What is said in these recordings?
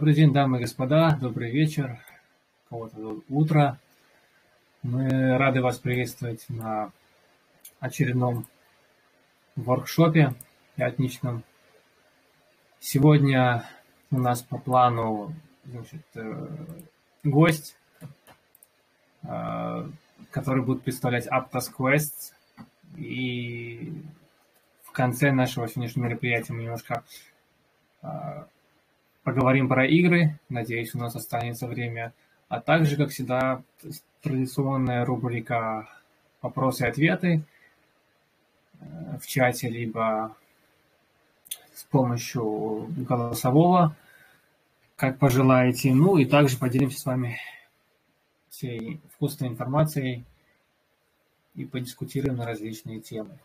Добрый день, дамы и господа, добрый вечер, кого-то утро. Мы рады вас приветствовать на очередном воркшопе пятничном. Сегодня у нас по плану значит, э, гость, э, который будет представлять Aptos Quest. И в конце нашего сегодняшнего мероприятия мы немножко э, поговорим про игры. Надеюсь, у нас останется время. А также, как всегда, традиционная рубрика «Вопросы и ответы» в чате, либо с помощью голосового, как пожелаете. Ну и также поделимся с вами всей вкусной информацией и подискутируем на различные темы.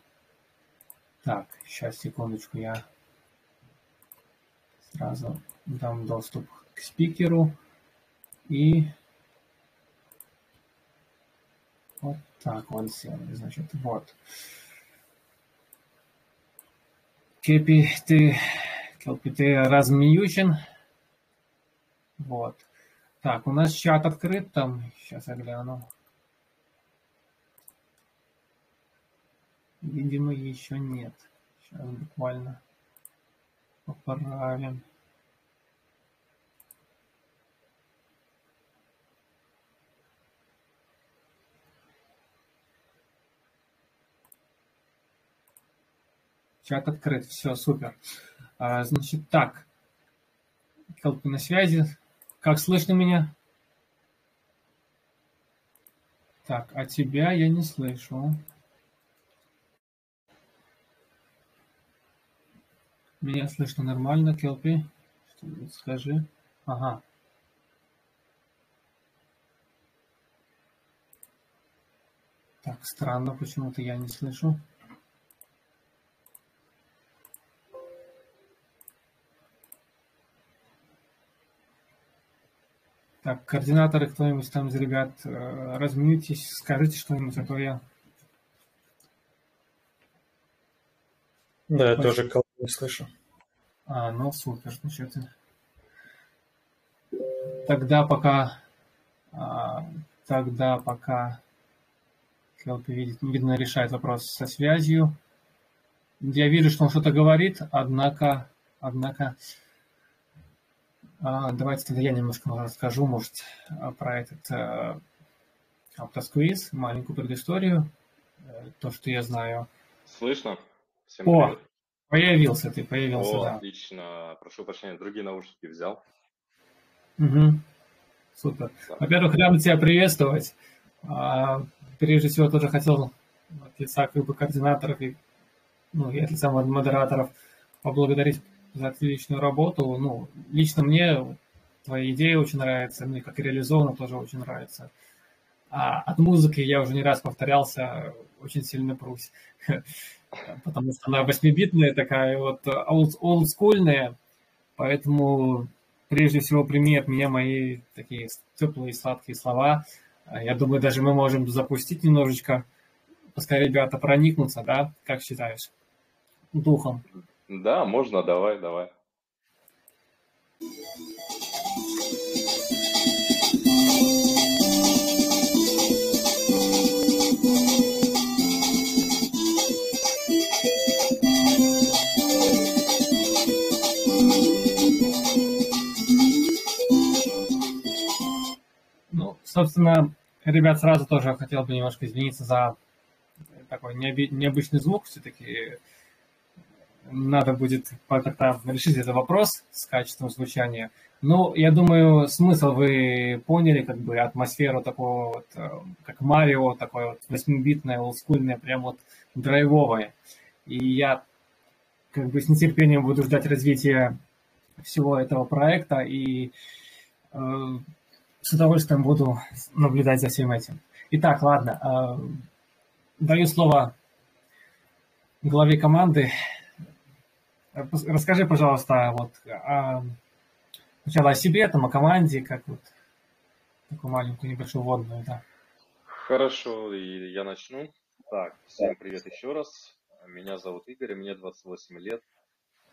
Так, сейчас, секундочку, я сразу дам доступ к спикеру и вот так он сел, значит, вот. Кепи, ты, Келпи, ты размьючен. Вот. Так, у нас чат открыт там. Сейчас я гляну. Видимо, еще нет. Сейчас буквально поправим. Чат открыт. Все, супер. А, значит, так. Келпи на связи. Как слышно меня? Так, а тебя я не слышу. Меня слышно нормально, Келпи? Скажи. Ага. Так, странно, почему-то я не слышу. Так, координаторы, кто-нибудь там из ребят, э, размьютесь, скажите что-нибудь, а то я... Да, я тоже кого не слышу. А, ну супер, значит. Тогда пока... А, тогда пока Хелпи видит, видно, решает вопрос со связью. Я вижу, что он что-то говорит, однако, однако а, давайте тогда я немножко расскажу, может, а, про этот э, автосквиз, маленькую предысторию, э, то, что я знаю. Слышно? Всем О, привет. Появился ты, появился, О, да. отлично. Прошу прощения, другие наушники взял. Угу. Супер. Да. Во-первых, рад тебя приветствовать. А, прежде всего, тоже хотел от лица как бы координаторов и ну, и от лица модераторов поблагодарить за отличную работу. Ну, лично мне твоя идея очень нравится, мне как реализовано тоже очень нравится. А от музыки я уже не раз повторялся, очень сильно прусь, потому что она восьмибитная такая, вот олдскульная, поэтому прежде всего прими от меня мои такие теплые сладкие слова. Я думаю, даже мы можем запустить немножечко, пускай ребята проникнутся, да, как считаешь, духом. Да, можно, давай, давай. Собственно, ребят, сразу тоже хотел бы немножко извиниться за такой необычный звук. Все-таки надо будет как-то решить этот вопрос с качеством звучания. Ну, я думаю, смысл вы поняли, как бы атмосферу такого вот, э, как Марио, такое вот восьмибитное, олдскульное, прям вот драйвовое. И я как бы с нетерпением буду ждать развития всего этого проекта и э, с удовольствием буду наблюдать за всем этим. Итак, ладно, э, даю слово главе команды Расскажи, пожалуйста, вот о, сначала о себе, там, о команде, как вот такую маленькую небольшую вводную, да. Хорошо, я начну. Так, всем привет еще раз. Меня зовут Игорь, мне 28 лет.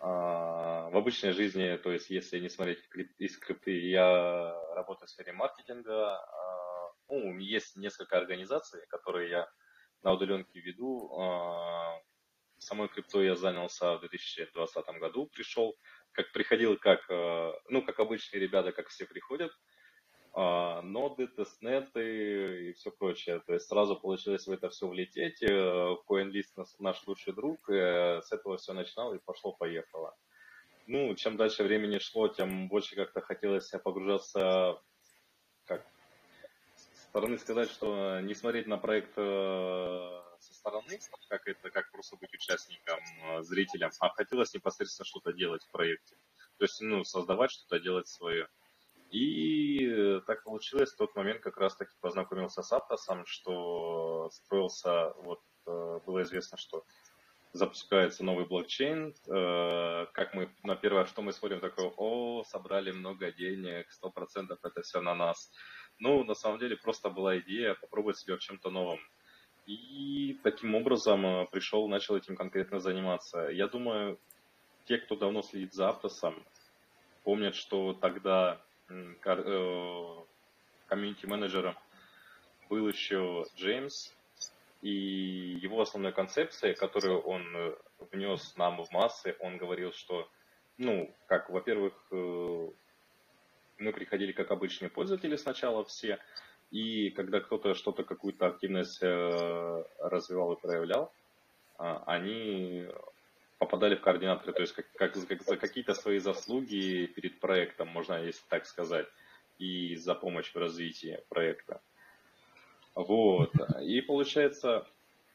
А, в обычной жизни, то есть если не смотреть из крипты, я работаю в сфере маркетинга. А, ну, есть несколько организаций, которые я на удаленке веду. А, самой криптой я занялся в 2020 году, пришел, как приходил, как, ну, как обычные ребята, как все приходят, ноды, тестнеты и все прочее. То есть сразу получилось в это все влететь. Э, CoinList наш лучший друг, э, с этого все начинал и пошло-поехало. Ну, чем дальше времени шло, тем больше как-то хотелось погружаться, как со стороны сказать, что не смотреть на проект э, со стороны, как это, как просто быть участником, зрителем, а хотелось непосредственно что-то делать в проекте. То есть, ну, создавать что-то, делать свое. И э, так получилось, в тот момент как раз-таки познакомился с Аптосом, что строился, вот э, было известно, что запускается новый блокчейн, э, как мы, на первое, что мы смотрим, такое, о, собрали много денег, сто процентов это все на нас. Ну, на самом деле, просто была идея попробовать себя в чем-то новом. И таким образом пришел, начал этим конкретно заниматься. Я думаю, те, кто давно следит за Аптосом, помнят, что тогда комьюнити-менеджером был еще Джеймс, и его основная концепция, которую он э, внес нам в массы, он говорил, что, ну, как, во-первых, э, мы приходили как обычные пользователи сначала все, и когда кто-то что-то, какую-то активность развивал и проявлял, а, они попадали в координаторы, то есть как, как, как за какие-то свои заслуги перед проектом, можно если так сказать, и за помощь в развитии проекта. Вот. И получается,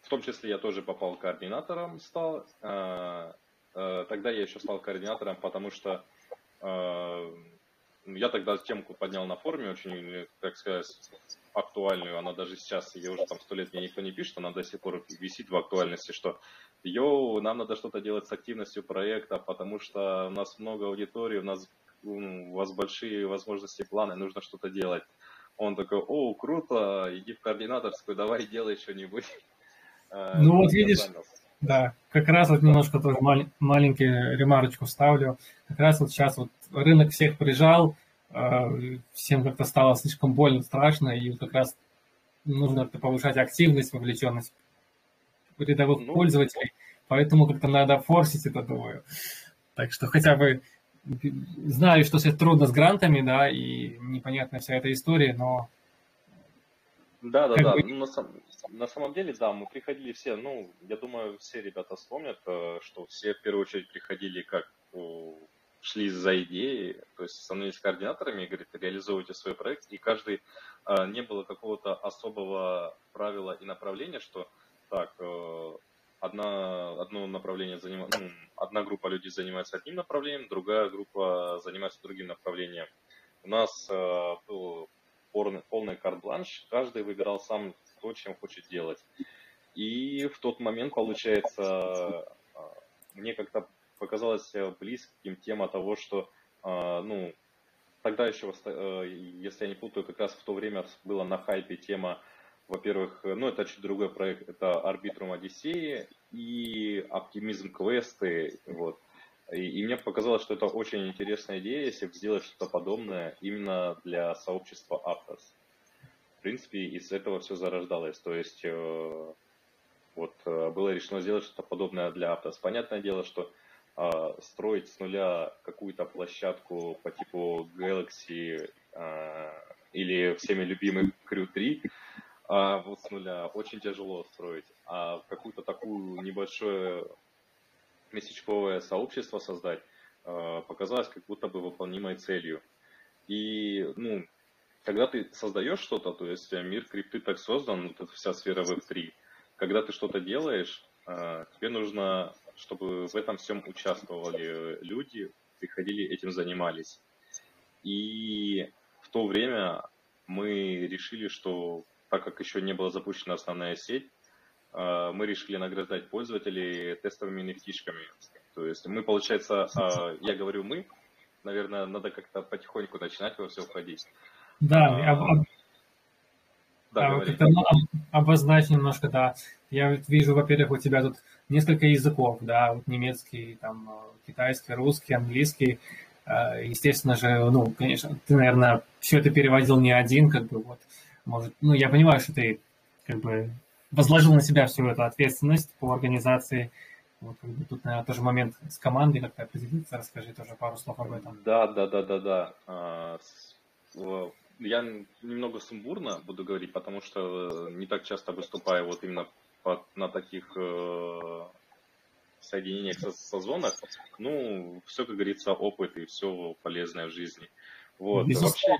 в том числе я тоже попал координатором, стал. А, а, тогда я еще стал координатором, потому что а, я тогда темку поднял на форуме, очень, как сказать, актуальную. Она даже сейчас, ее уже там сто лет мне никто не пишет, она до сих пор висит в актуальности, что йоу, нам надо что-то делать с активностью проекта, потому что у нас много аудитории, у нас у вас большие возможности, планы, нужно что-то делать. Он такой, о, круто, иди в координаторскую, давай делай что-нибудь. Э, ну вот видишь, да, как раз вот немножко тоже мал- маленький ремарочку вставлю. Как раз вот сейчас вот рынок всех прижал, э, всем как-то стало слишком больно, страшно, и как раз нужно повышать активность, вовлеченность рядовых ну, пользователей, поэтому как-то надо форсить это, думаю. Так что хотя бы знаю, что все трудно с грантами, да, и непонятная вся эта история, но... Да, да, да. Бы... Ну, на, сам, на самом деле, да, мы приходили все, ну, я думаю, все ребята вспомнят, э, что все в первую очередь приходили как шли за идеей, то есть становились координаторами и говорит, реализовывайте свой проект, и каждый, э, не было какого-то особого правила и направления, что так, э, одна, одно направление занимает, ну, одна группа людей занимается одним направлением, другая группа занимается другим направлением. У нас э, был полный, полный карт-бланш, каждый выбирал сам то, чем хочет делать. И в тот момент, получается, э, мне как-то показалось близким тема того, что, ну, тогда еще, если я не путаю, как раз в то время была на хайпе тема во-первых, ну это чуть другой проект, это Arbitrum Odyssey и Optimism квесты, вот. И, и мне показалось, что это очень интересная идея, если сделать что-то подобное именно для сообщества Aptos. В принципе, из этого все зарождалось. То есть, э, вот э, было решено сделать что-то подобное для Aptos. Понятное дело, что э, строить с нуля какую-то площадку по типу Galaxy э, или всеми любимый Crew 3 а вот с нуля очень тяжело строить. А какую-то такую небольшое месячковое сообщество создать э, показалось как будто бы выполнимой целью. И, ну, когда ты создаешь что-то, то есть мир крипты так создан, вот эта вся сфера Web3, когда ты что-то делаешь, э, тебе нужно, чтобы в этом всем участвовали люди, приходили, этим занимались. И в то время мы решили, что так как еще не была запущена основная сеть, а, мы решили награждать пользователей тестовыми nft То есть мы, получается, а, я говорю мы, наверное, надо как-то потихоньку начинать во все входить. Да, а, об, да, да это обозначь немножко, да. Я вижу, во-первых, у тебя тут несколько языков, да, вот немецкий, там, китайский, русский, английский. Естественно же, ну, конечно, ты, наверное, все это переводил не один, как бы вот, может, ну, я понимаю, что ты как бы возложил на себя всю эту ответственность по организации. Вот, как бы тут, наверное, тоже момент с командой как-то определиться. Расскажи тоже пару слов об этом. Да, да, да, да, да. А, я немного сумбурно буду говорить, потому что не так часто выступаю вот именно на таких э, соединениях, со, созвонах. Ну, все, как говорится, опыт и все полезное в жизни. Вот. Вообще,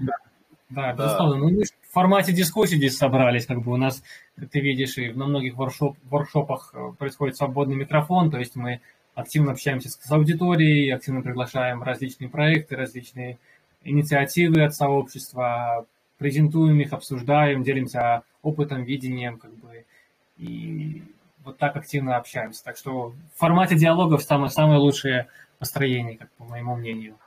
да, безусловно. Да. Ну, мы формате дискуссии здесь собрались, как бы у нас, как ты видишь, и на многих воркшоп, воркшопах э, происходит свободный микрофон, то есть мы активно общаемся с аудиторией, активно приглашаем различные проекты, различные инициативы от сообщества, презентуем их, обсуждаем, делимся опытом, видением, как бы, и вот так активно общаемся. Так что в формате диалогов самое, самое лучшее построение, как по моему мнению.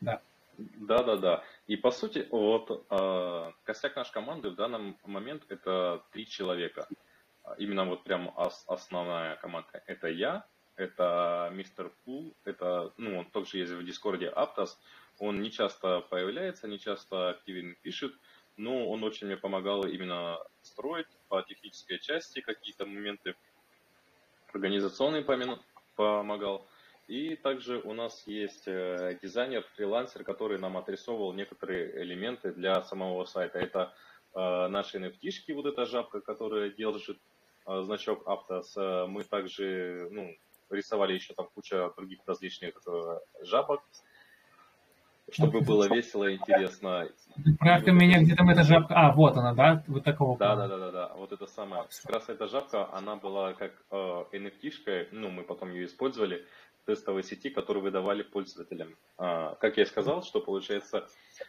Да. Да, да, да. И по сути, вот э, костяк нашей команды в данный момент это три человека. Именно вот прям ос, основная команда. Это я, это мистер Пул, это, ну, он также есть в Дискорде Аптос. Он не часто появляется, не часто активен пишет, но он очень мне помогал именно строить по технической части какие-то моменты, организационный помогал. И также у нас есть э, дизайнер, фрилансер, который нам отрисовывал некоторые элементы для самого сайта. Это э, наши nft вот эта жабка, которая держит э, значок Aptos. Мы также ну, рисовали еще там куча других различных жабок, чтобы было весело и интересно. Правка меня где там эта жабка. А, вот она, да? Вот такого. Да, да, да, да, да. Вот это самая. Как раз эта жабка, она была как э, NFT-шкой, ну, мы потом ее использовали тестовой сети, которые выдавали пользователям. А, как я и сказал, что получается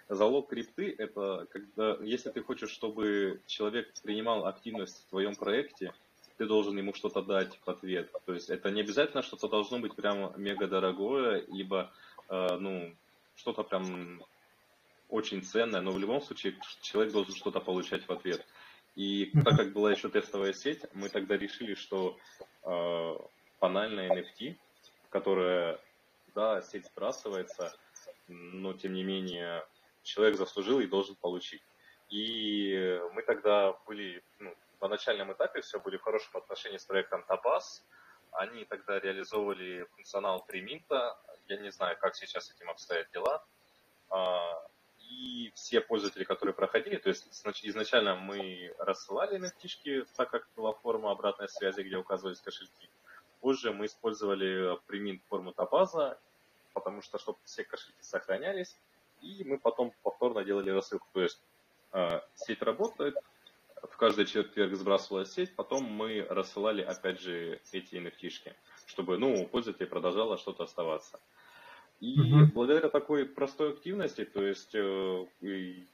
залог крипты это когда, если ты хочешь, чтобы человек принимал активность в твоем проекте, ты должен ему что-то дать в ответ. То есть это не обязательно что-то должно быть прям мега дорогое, либо э, ну, что-то прям очень ценное, но в любом случае человек должен что-то получать в ответ. И так как была еще тестовая сеть, мы тогда решили, что э, банальная NFT, которая, да, сеть сбрасывается, но тем не менее человек заслужил и должен получить. И мы тогда были, ну, на начальном этапе все были в хорошем отношении с проектом Табас. Они тогда реализовывали функционал приминта. Я не знаю, как сейчас этим обстоят дела. А, и все пользователи, которые проходили, то есть изначально мы рассылали nft так как была форма обратной связи, где указывались кошельки. Позже мы использовали примин форму табаза, потому что, чтобы все кошельки сохранялись, и мы потом повторно делали рассылку. То есть э, сеть работает, в каждый четверг сбрасывалась сеть, потом мы рассылали опять же эти nft чтобы ну, у пользователей продолжало что-то оставаться. И угу. благодаря такой простой активности, то есть, э,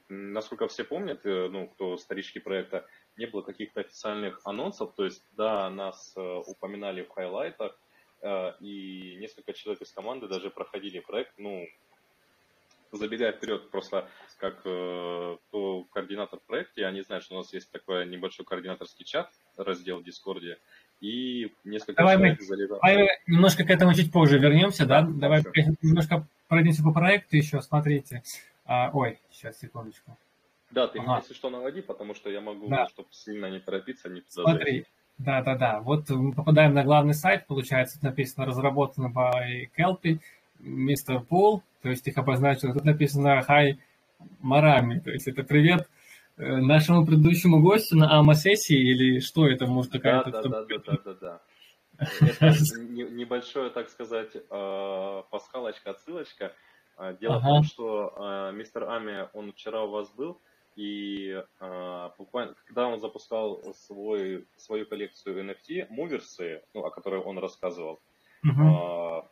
насколько все помнят, э, ну, кто старички проекта, не было каких-то официальных анонсов, то есть, да, нас э, упоминали в хайлайтах, э, и несколько человек из команды даже проходили проект, ну, забегая вперед, просто как э, кто координатор в проекте, они знают, что у нас есть такой небольшой координаторский чат, раздел в Дискорде, и несколько Давай человек мы, залетало. Давай немножко к этому чуть позже вернемся, да? да? Давай немножко пройдемся по проекту еще, смотрите. А, ой, сейчас, секундочку. Да, ты ага. если что, наводи, потому что я могу, да. чтобы сильно не торопиться, не туда Смотри, да, да, да. Вот мы попадаем на главный сайт, получается, написано разработано by Kelpie, мистер Пол, то есть их обозначено, тут написано Hi Marami, то есть это привет э, нашему предыдущему гостю на АМА-сессии или что это может такая Да, да, да, да, да, да, да. Это небольшое, так сказать, э, пасхалочка, отсылочка. Э, дело ага. в том, что мистер Ами, он вчера у вас был, и э, буквально, когда он запускал свой, свою коллекцию NFT, муверсы, ну, о которой он рассказывал, uh-huh. э,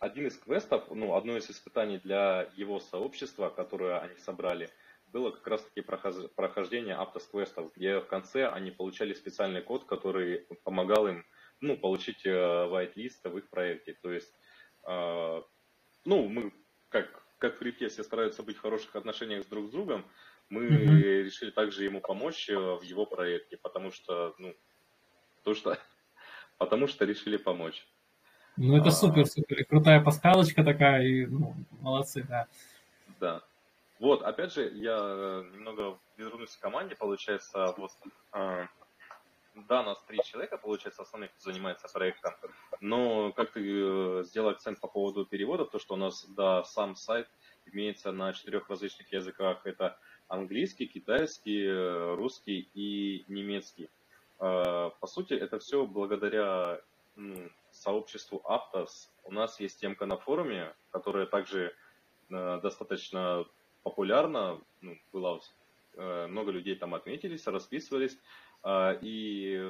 один из квестов, ну, одно из испытаний для его сообщества, которое они собрали, было как раз-таки прохождение Aptos квестов, где в конце они получали специальный код, который помогал им ну, получить whitelist в их проекте. То есть, э, ну, мы, как, как в крипте, все стараются быть в хороших отношениях с друг с другом, мы mm-hmm. решили также ему помочь э, в его проекте, потому что, ну, то, что потому что решили помочь. Ну, это а, супер, супер. крутая пасхалочка такая, и ну, молодцы, да. Да. Вот, опять же, я немного вернусь к команде, получается, вот, э, да, нас три человека, получается, основных, кто занимается проектом, но как ты э, сделал акцент по поводу перевода, то, что у нас, да, сам сайт имеется на четырех различных языках, это английский, китайский, э, русский и немецкий. Э, по сути, это все благодаря ну, сообществу Aptos. У нас есть темка на форуме, которая также э, достаточно популярна. Ну, было, э, много людей там отметились, расписывались. И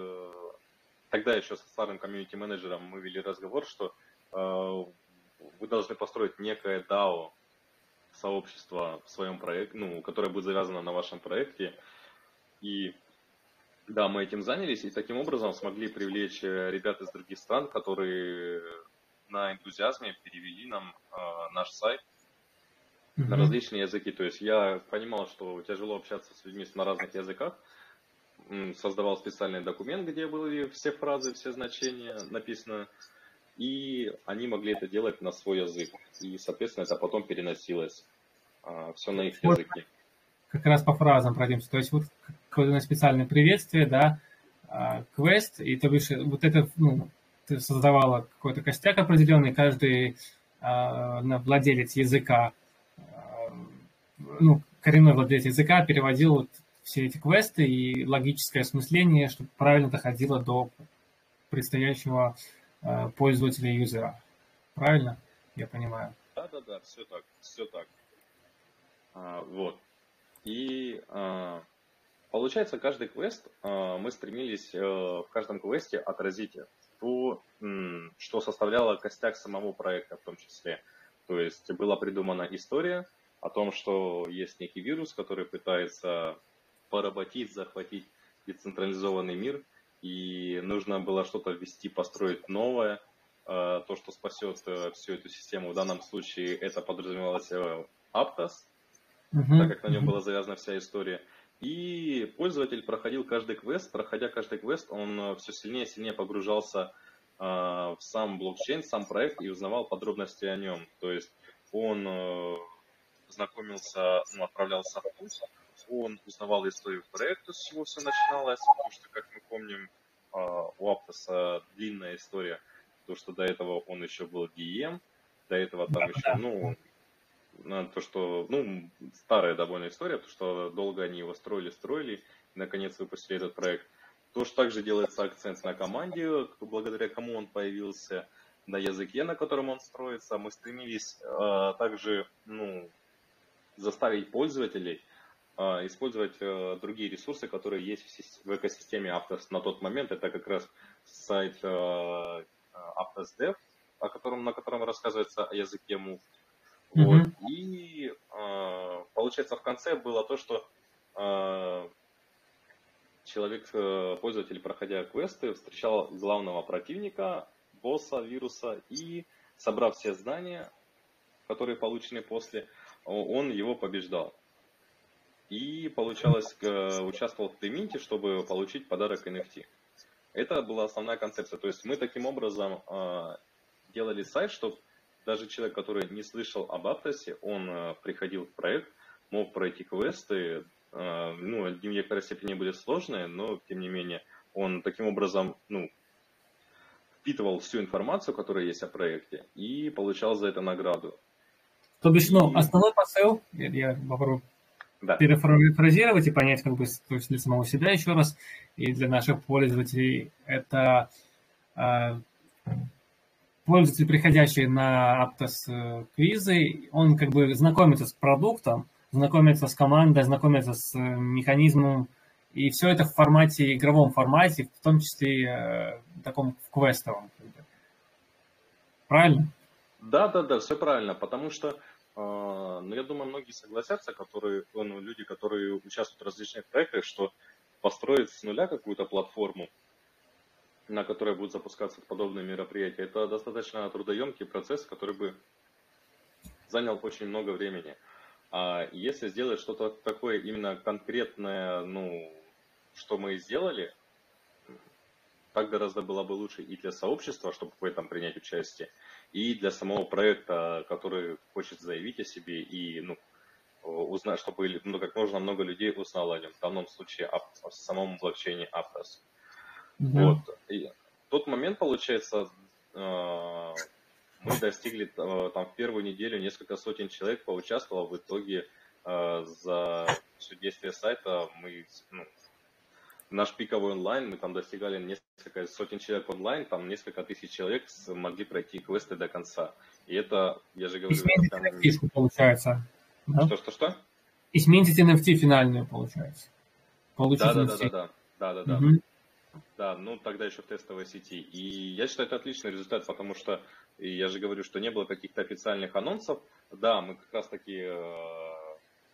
тогда еще со старым комьюнити-менеджером мы вели разговор, что вы должны построить некое DAO, сообщество в своем проекте, ну, которое будет завязано на вашем проекте. И да, мы этим занялись и таким образом смогли привлечь э, ребят из других стран, которые на энтузиазме перевели нам э, наш сайт mm-hmm. на различные языки. То есть я понимал, что тяжело общаться с людьми на разных языках. Создавал специальный документ, где были все фразы, все значения написаны. И они могли это делать на свой язык. И, соответственно, это потом переносилось а, все на их языке как раз по фразам пройдемся. То есть вот какое-то специальное приветствие, да, а, квест, и ты выше, вот это, ну, ты создавала какой-то костяк определенный, каждый э, владелец языка, э, ну, коренной владелец языка переводил вот все эти квесты и логическое осмысление, чтобы правильно доходило до предстоящего э, пользователя юзера. Правильно? Я понимаю. Да, да, да, все так, все так. А, вот. И э, получается, каждый квест э, мы стремились э, в каждом квесте отразить то, что составляло костяк самого проекта в том числе. То есть была придумана история о том, что есть некий вирус, который пытается поработить, захватить децентрализованный мир, и нужно было что-то ввести, построить новое, то, что спасет всю эту систему. В данном случае это подразумевалось Aptos, угу. так как на нем была завязана вся история. И пользователь проходил каждый квест, проходя каждый квест, он э, все сильнее и сильнее погружался э, в сам блокчейн, сам проект и узнавал подробности о нем. То есть он э, знакомился, ну, отправлялся в путь, он узнавал историю проекта, с чего все начиналось, потому что, как мы помним, э, у Аптоса длинная история, то, что до этого он еще был DM, до этого там еще, ну, то, что, ну, старая довольно история, то, что долго они его строили, строили, и наконец выпустили этот проект. То, что также делается акцент на команде, благодаря кому он появился, на языке, на котором он строится. Мы стремились э, также, ну, заставить пользователей использовать э, другие ресурсы, которые есть в, экосистеме Aptos на тот момент. Это как раз сайт э, Aptos Dev, о котором, на котором рассказывается о языке Move. Вот. И э, получается в конце было то, что э, человек, э, пользователь, проходя квесты, встречал главного противника, босса вируса, и собрав все знания, которые получены после, он его побеждал. И получалось, э, участвовал в преминте, чтобы получить подарок NFT. Это была основная концепция. То есть мы таким образом э, делали сайт, чтобы даже человек, который не слышал об Аптосе, он э, приходил в проект, мог пройти квесты, ну, они в некоторой степени были сложные, но, тем не менее, он таким образом, ну, впитывал всю информацию, которая есть о проекте, и получал за это награду. То бишь, ну, основной посыл, я, я попробую да. перефразировать и понять, как бы, то есть для самого себя еще раз, и для наших пользователей, это э, пользователь, приходящий на э, квизы, он как бы знакомится с продуктом, знакомится с командой, знакомится с э, механизмом, и все это в формате, игровом формате, в том числе э, таком квестовом. Правильно? Да, да, да, все правильно, потому что, э, ну, я думаю, многие согласятся, которые, ну, люди, которые участвуют в различных проектах, что построить с нуля какую-то платформу, на которой будут запускаться подобные мероприятия, это достаточно трудоемкий процесс, который бы занял очень много времени. А если сделать что-то такое именно конкретное, ну, что мы сделали, так гораздо было бы лучше и для сообщества, чтобы в этом принять участие, и для самого проекта, который хочет заявить о себе и ну, узнать, чтобы ну, как можно много людей узнало о нем. В данном случае о, самом блокчейне Aptos. Mm-hmm. Вот. И тот момент, получается, э, мы достигли э, там в первую неделю несколько сотен человек поучаствовало. В итоге э, за все действие сайта мы ну, наш пиковый онлайн, мы там достигали несколько сотен человек онлайн, там несколько тысяч человек могли пройти квесты до конца. И это, я же говорю... И это NFT, получается. Да? Что, что, что? И смените NFT финальную, получается. Получить да, да, да, да, да, да, да, да. Угу. Да, ну тогда еще в тестовой сети. И я считаю, это отличный результат, потому что, я же говорю, что не было каких-то официальных анонсов. Да, мы как раз таки э,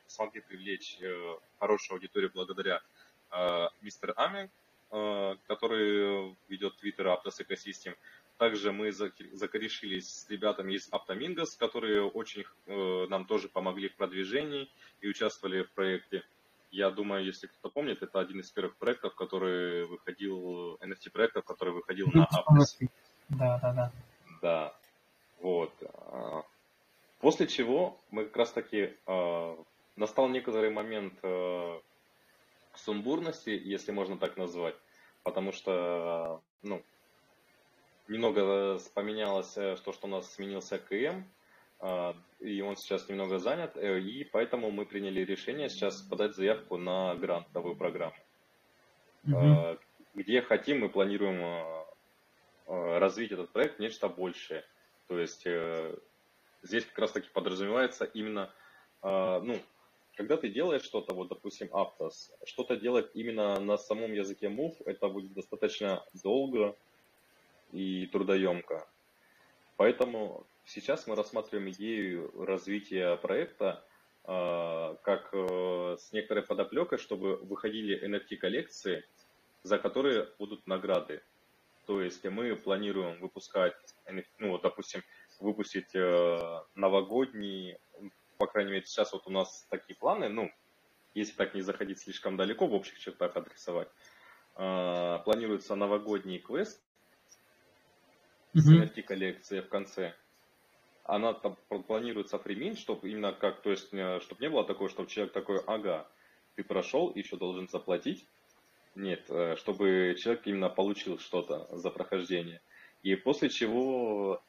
смогли привлечь э, хорошую аудиторию благодаря мистер Ами, э, который ведет Twitter Aptos Ecosystem. Также мы закорешились с ребятами из Aptomingos, которые очень э, нам тоже помогли в продвижении и участвовали в проекте. Я думаю, если кто-то помнит, это один из первых проектов, который выходил, NFT-проектов, который выходил на Aptos. Да, да, да. Да, вот. После чего мы как раз таки настал некоторый момент сумбурности, если можно так назвать, потому что, ну, немного поменялось то, что у нас сменился КМ, а, и он сейчас немного занят, э, и поэтому мы приняли решение сейчас подать заявку на грантовую программу, mm-hmm. где хотим, мы планируем развить этот проект в нечто большее. То есть э, здесь как раз таки подразумевается именно, ну, когда ты делаешь что-то, вот, допустим, Aptos, что-то делать именно на самом языке Move, это будет достаточно долго и трудоемко. Поэтому сейчас мы рассматриваем идею развития проекта э, как э, с некоторой подоплекой, чтобы выходили NFT-коллекции, за которые будут награды. То есть мы планируем выпускать, ну, вот, допустим, выпустить э, новогодний по крайней мере, сейчас вот у нас такие планы, ну, если так не заходить слишком далеко, в общих чертах адресовать, э, планируется новогодний квест с NFT-коллекцией в конце. Она там планируется фриминт, чтобы именно как, то есть, э, чтобы не было такого, чтобы человек такой, ага, ты прошел, еще должен заплатить. Нет, э, чтобы человек именно получил что-то за прохождение. И после чего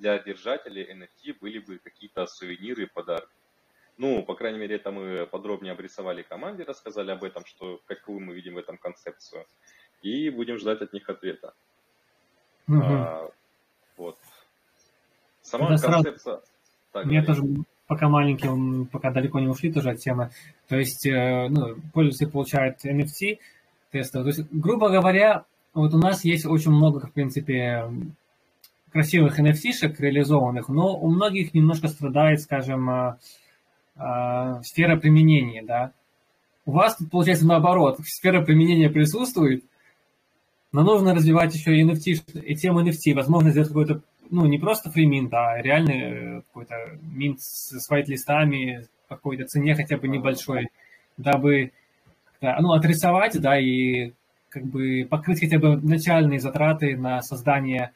для держателей NFT были бы какие-то сувениры и подарки. Ну, по крайней мере, это мы подробнее обрисовали команде, рассказали об этом, что какую мы видим в этом концепцию. И будем ждать от них ответа. Угу. А, вот. Сама это концепция... Сразу... Так, Я тоже, пока маленький, он, пока далеко не ушли тоже от темы. То есть, э, ну, пользователь получает NFT тестов. То есть, грубо говоря, вот у нас есть очень много, в принципе, красивых NFT-шек реализованных, но у многих немножко страдает, скажем, э, э, сфера применения, да. У вас тут получается наоборот, сфера применения присутствует, но нужно развивать еще и NFT, и тему NFT, возможно, сделать какой-то, ну, не просто фриминт, а реальный э, какой-то минт с вайт-листами, какой-то цене хотя бы небольшой, дабы ну, отрисовать, да, и как бы покрыть хотя бы начальные затраты на создание а,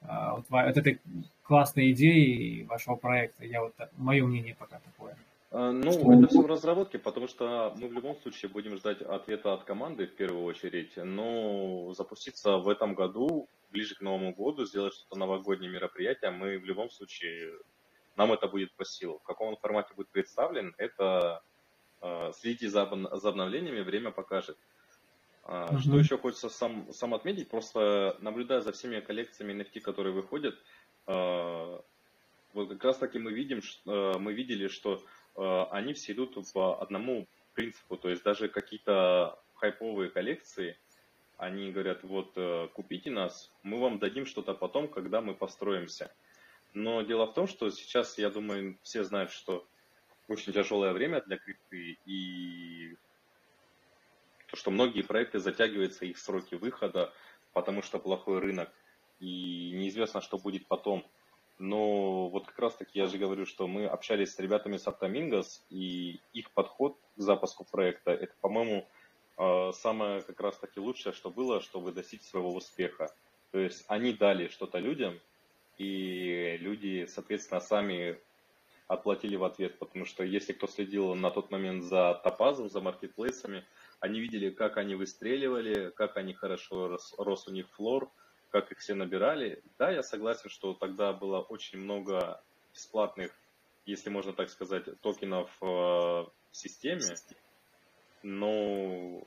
вот, вот этой классной идеи вашего проекта. Я вот мое мнение пока такое. А, ну, что... это все в разработке, потому что мы в любом случае будем ждать ответа от команды в первую очередь. Но запуститься в этом году, ближе к Новому году, сделать что-то новогоднее мероприятие, мы в любом случае, нам это будет по силу. В каком он формате будет представлен, это э, следите за, за обновлениями, время покажет. Uh-huh. Что еще хочется сам, сам отметить, просто наблюдая за всеми коллекциями NFT, которые выходят, а, вот как раз таки мы видим, а, мы видели, что они все идут по одному принципу, то есть даже какие-то хайповые коллекции, они говорят, вот э, купите нас, мы вам дадим что-то потом, когда мы построимся. Но дело в том, что сейчас, я думаю, все знают, что очень тяжелое время для крипты, и то, что многие проекты затягиваются их сроки выхода, потому что плохой рынок, и неизвестно, что будет потом. Но вот как раз таки я же говорю, что мы общались с ребятами с Автомингос, и их подход к запуску проекта, это, по-моему, э, самое как раз таки лучшее, что было, чтобы достичь своего успеха. То есть они дали что-то людям, и люди, соответственно, сами отплатили в ответ, потому что если кто следил на тот момент за топазом, за маркетплейсами, они видели, как они выстреливали, как они хорошо рос, рос у них флор, как их все набирали. Да, я согласен, что тогда было очень много бесплатных, если можно так сказать, токенов э, в системе, но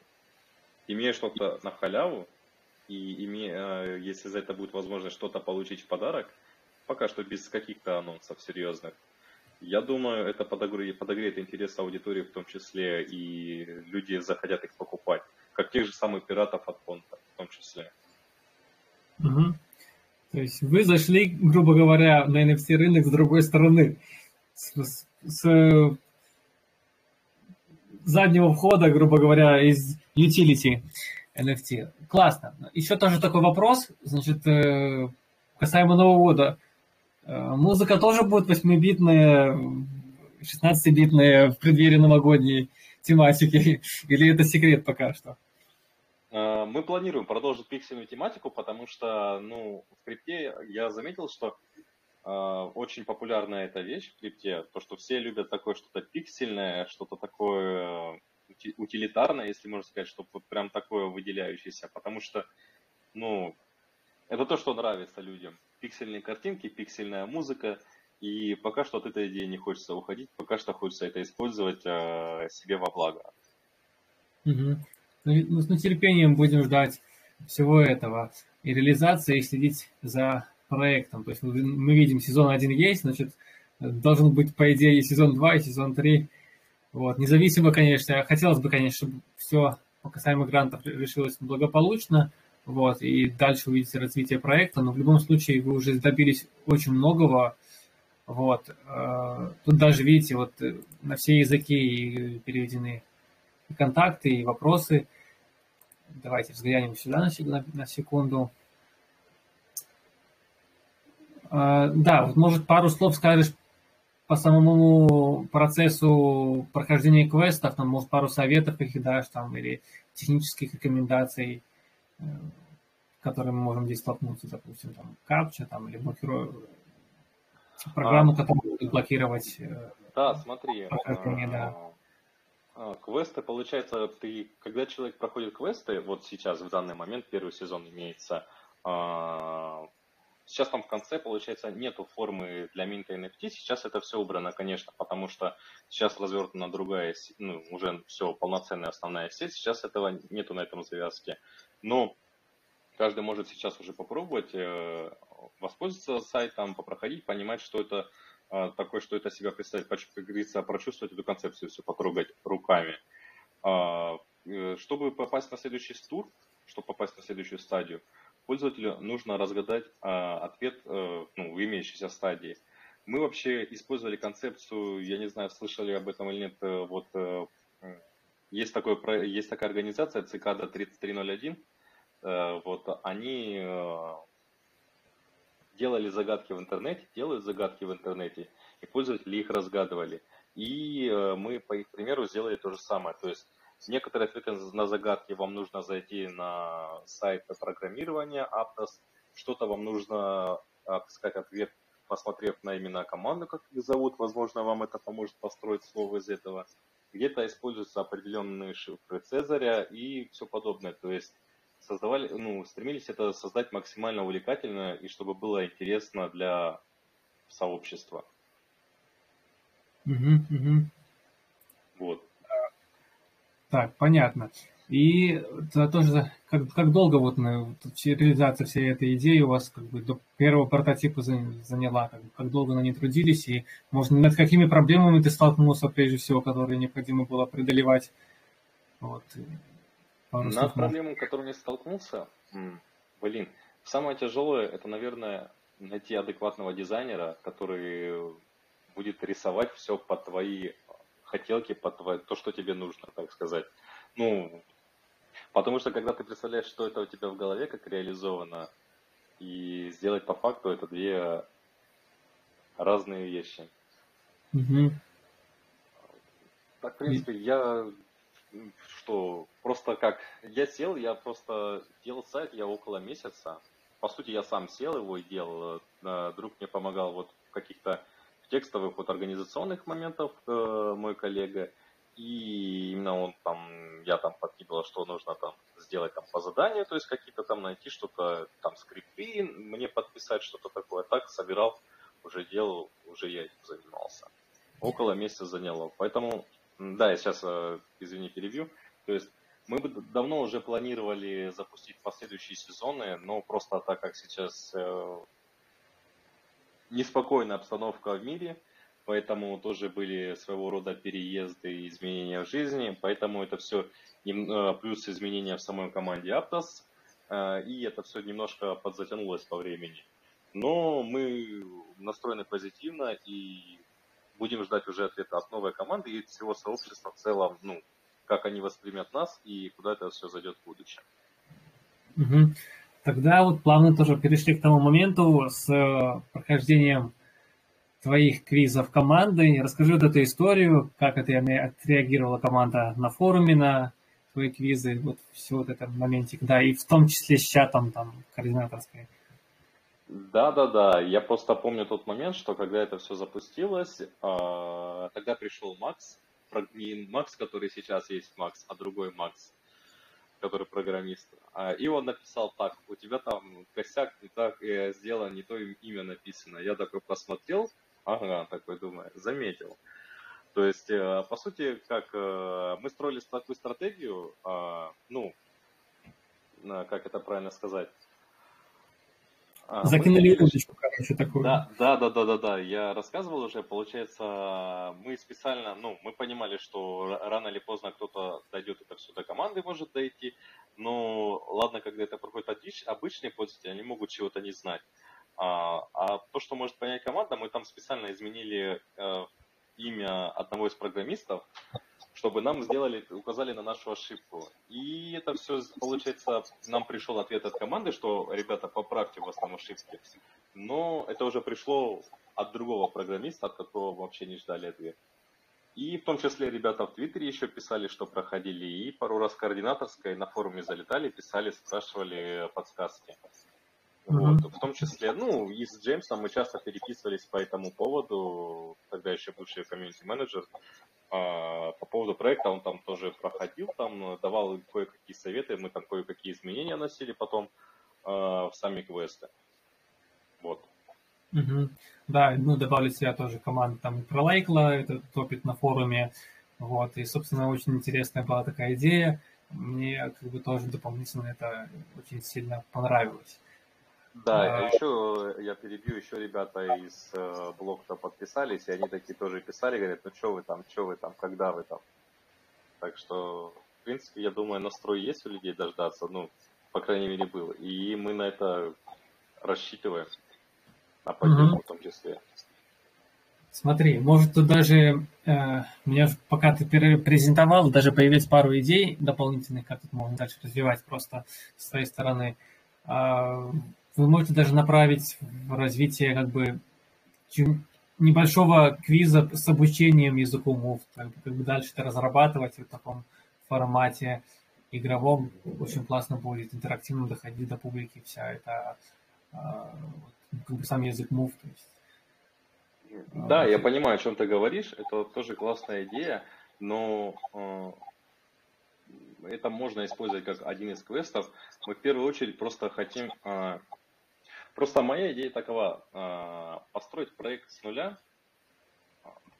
имея что-то на халяву, и имея, э, если за это будет возможность что-то получить в подарок, пока что без каких-то анонсов серьезных, я думаю, это подогреет, подогреет интерес аудитории в том числе, и люди захотят их покупать, как тех же самых пиратов от фонда в том числе. Угу. То есть вы зашли, грубо говоря, на NFT рынок с другой стороны, с, с заднего входа, грубо говоря, из utility NFT. Классно. Еще тоже такой вопрос, значит, э, касаемо Нового года. Э, музыка тоже будет 8-битная, 16-битная в преддверии новогодней тематики? Или это секрет пока что? Э, мы планируем продолжить пиксельную тематику, потому что, ну, в крипте я заметил, что э, очень популярная эта вещь в крипте, то, что все любят такое что-то пиксельное, что-то такое утилитарное, если можно сказать, что вот прям такое выделяющееся, потому что, ну, это то, что нравится людям пиксельные картинки, пиксельная музыка. И пока что от этой идеи не хочется уходить, пока что хочется это использовать э, себе во благо. Угу. Ну, с нетерпением будем ждать всего этого и реализации, и следить за проектом. То есть мы, видим, сезон один есть, значит, должен быть, по идее, и сезон 2, и сезон 3. Вот. Независимо, конечно, хотелось бы, конечно, чтобы все касаемо грантов решилось благополучно, вот, и дальше увидите развитие проекта, но в любом случае вы уже добились очень многого, вот, э, тут даже, видите, вот э, на все языки переведены и контакты, и вопросы. Давайте взглянем сюда на секунду. Э, да, вот может пару слов скажешь по самому процессу прохождения квестов, там, может, пару советов их дашь, там, или технических рекомендаций, с которыми мы можем здесь столкнуться, допустим, там, капча, там, или блокирую программу, а, которая будет блокировать э, Да, смотри, прохождение, да. А, квесты, получается, ты, когда человек проходит квесты, вот сейчас, в данный момент, первый сезон имеется, а, сейчас там в конце, получается, нету формы для минта NFT, сейчас это все убрано, конечно, потому что сейчас развернута другая, ну, уже все, полноценная основная сеть, сейчас этого нету на этом завязке. Но каждый может сейчас уже попробовать э, воспользоваться сайтом, попроходить, понимать, что это э, такое, что это себя представляет, как говорится, прочувствовать эту концепцию, все потрогать руками. А, э, чтобы попасть на следующий тур, чтобы попасть на следующую стадию, пользователю нужно разгадать а, ответ ну, в имеющейся стадии. Мы вообще использовали концепцию, я не знаю, слышали об этом или нет, вот есть, такой, есть такая организация Цикада 3301, Э, вот они э, делали загадки в интернете, делают загадки в интернете, и пользователи их разгадывали. И э, мы по их примеру сделали то же самое. То есть некоторые ответы на загадки вам нужно зайти на сайт программирования Aptos, что-то вам нужно сказать ответ, посмотрев на имена команды, как их зовут, возможно, вам это поможет построить слово из этого. Где-то используются определенные шифры Цезаря и все подобное. То есть создавали, ну, стремились это создать максимально увлекательно и чтобы было интересно для сообщества. Угу, угу. Вот. Так, понятно. И это тоже как, как долго вот на реализация всей этой идеи у вас как бы до первого прототипа заняла, как, как долго на ней трудились и может над какими проблемами ты столкнулся прежде всего, которые необходимо было преодолевать. Вот. Над проблемой, которую я столкнулся, блин, самое тяжелое, это, наверное, найти адекватного дизайнера, который будет рисовать все под твои хотелки, под твои, то, что тебе нужно, так сказать. Ну, потому что когда ты представляешь, что это у тебя в голове, как реализовано, и сделать по факту, это две разные вещи. Угу. Так, в принципе, я что просто как я сел, я просто делал сайт, я около месяца. По сути, я сам сел его и делал. Э, друг мне помогал вот в каких-то текстовых вот организационных моментов, э, мой коллега. И именно он там, я там подкидывал, что нужно там сделать там по заданию, то есть какие-то там найти что-то, там скрипты, мне подписать что-то такое. Так собирал, уже делал, уже я этим занимался. Около месяца заняло. Поэтому да, я сейчас, э, извини, перебью. То есть мы бы давно уже планировали запустить последующие сезоны, но просто так как сейчас э, неспокойная обстановка в мире, поэтому тоже были своего рода переезды и изменения в жизни, поэтому это все э, плюс изменения в самой команде Aptos, и это все немножко подзатянулось по времени. Но мы настроены позитивно и будем ждать уже ответа от новой команды и всего сообщества в целом, ну, как они воспримут нас и куда это все зайдет в будущем. Угу. Тогда вот плавно тоже перешли к тому моменту с э, прохождением твоих квизов команды. Расскажи вот эту историю, как это отреагировала команда на форуме на твои квизы, вот все вот этот моментик, да, и в том числе с чатом там координаторской. Да, да, да. Я просто помню тот момент, что когда это все запустилось, а, тогда пришел Макс, не Макс, который сейчас есть Макс, а другой Макс, который программист. А, и он написал так, у тебя там косяк не так э, сделан, не то имя написано. Я такой посмотрел, ага, такой думаю, заметил. То есть, э, по сути, как э, мы строили такую стратегию, а, ну, как это правильно сказать, Закинули мы... удочку, короче, такую. Да, да, да, да, да, да. Я рассказывал уже, получается, мы специально, ну, мы понимали, что рано или поздно кто-то дойдет это все до команды, может дойти. Но ладно, когда это проходит обычные пользователи, они могут чего-то не знать. А, а то, что может понять команда, мы там специально изменили э, имя одного из программистов, чтобы нам сделали, указали на нашу ошибку. И это все, получается, нам пришел ответ от команды, что, ребята, поправьте у вас там ошибки. Но это уже пришло от другого программиста, от которого вообще не ждали ответ. И в том числе ребята в Твиттере еще писали, что проходили, и пару раз координаторской на форуме залетали, писали, спрашивали подсказки. Вот. В том числе, ну, и с Джеймсом мы часто переписывались по этому поводу, тогда еще бывший комьюнити-менеджер, по поводу проекта он там тоже проходил, там давал кое-какие советы, мы там кое-какие изменения носили потом а, в сами квесты. Вот. Угу. Да, ну добавили себя тоже команда там пролайкла, это топит на форуме, вот, и, собственно, очень интересная была такая идея, мне как бы тоже дополнительно это очень сильно понравилось. Да, а еще я перебью, еще ребята из э, блога подписались, и они такие тоже писали, говорят, ну что вы там, что вы там, когда вы там. Так что, в принципе, я думаю, настрой есть у людей дождаться, ну, по крайней мере, был. И мы на это рассчитываем, на поддержку угу. в том числе. Смотри, может тут даже, э, меня пока ты презентовал, даже появились пару идей дополнительных, как тут можно дальше развивать просто с своей стороны. Э, вы можете даже направить в развитие как бы небольшого квиза с обучением языку MOV, как бы, как бы дальше это разрабатывать в таком формате игровом, очень классно будет интерактивно доходить до публики вся эта а, как бы сам язык MOV. То есть. Да, я понимаю, о чем ты говоришь, это тоже классная идея, но э, это можно использовать как один из квестов. Мы в первую очередь просто хотим э, Просто моя идея такова, а, построить проект с нуля,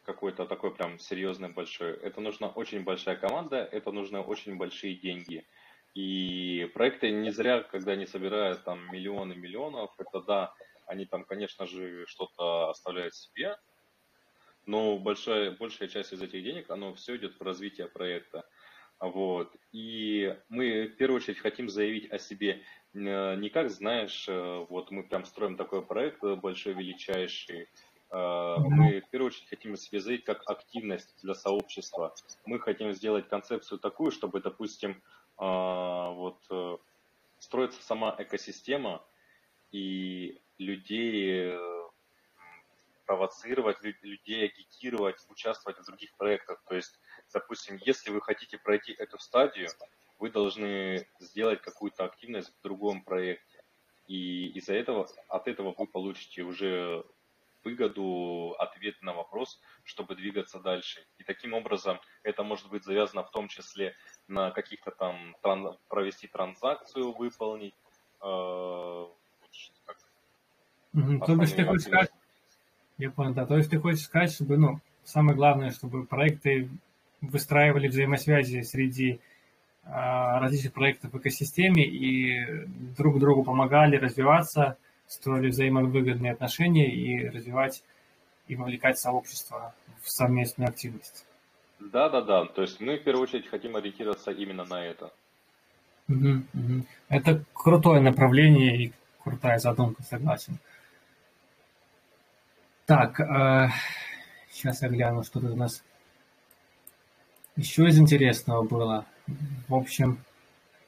какой-то такой прям серьезный большой, это нужна очень большая команда, это нужны очень большие деньги. И проекты не зря, когда они собирают там миллионы миллионов, это да, они там, конечно же, что-то оставляют себе, но большая, большая часть из этих денег, оно все идет в развитие проекта. Вот. И мы в первую очередь хотим заявить о себе не как, знаешь, э, вот мы прям строим такой проект э, большой, величайший, мы в первую очередь хотим заявить как активность для сообщества. Мы хотим сделать концепцию такую, чтобы, допустим, вот строится сама экосистема, и людей провоцировать людей, агитировать, участвовать в других проектах. То есть, допустим, если вы хотите пройти эту стадию, вы должны сделать какую-то активность в другом проекте. И из-за этого, от этого вы получите уже выгоду, ответ на вопрос, чтобы двигаться дальше. И таким образом это может быть завязано в том числе на каких-то там тран, провести транзакцию, выполнить. Э, угу. То есть ты хочешь сказать, я понял, да, то есть ты хочешь сказать, чтобы, ну, самое главное, чтобы проекты выстраивали взаимосвязи среди различных проектов в экосистеме и друг другу помогали развиваться, строили взаимовыгодные отношения и развивать и вовлекать сообщество в совместную активность. Да, да, да. То есть мы в первую очередь хотим ориентироваться именно на это. Угу, угу. Это крутое направление и крутая задумка, согласен. Так, э, сейчас я гляну, что тут у нас еще из интересного было. В общем,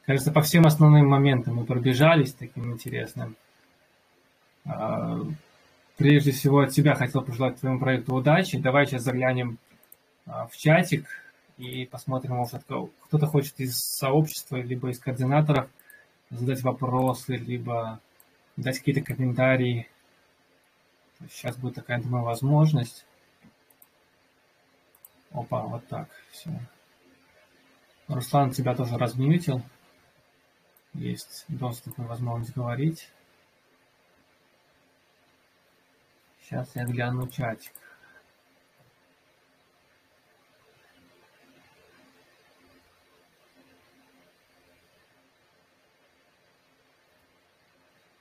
кажется, по всем основным моментам мы пробежались таким интересным. А, прежде всего от себя хотел пожелать твоему проекту удачи. Давай сейчас заглянем а, в чатик и посмотрим, может, кто-то хочет из сообщества, либо из координаторов задать вопросы, либо дать какие-то комментарии. Сейчас будет такая, думаю, возможность. Опа, вот так, все. Руслан тебя тоже размьютил. Есть доступ и возможность говорить. Сейчас я гляну чатик.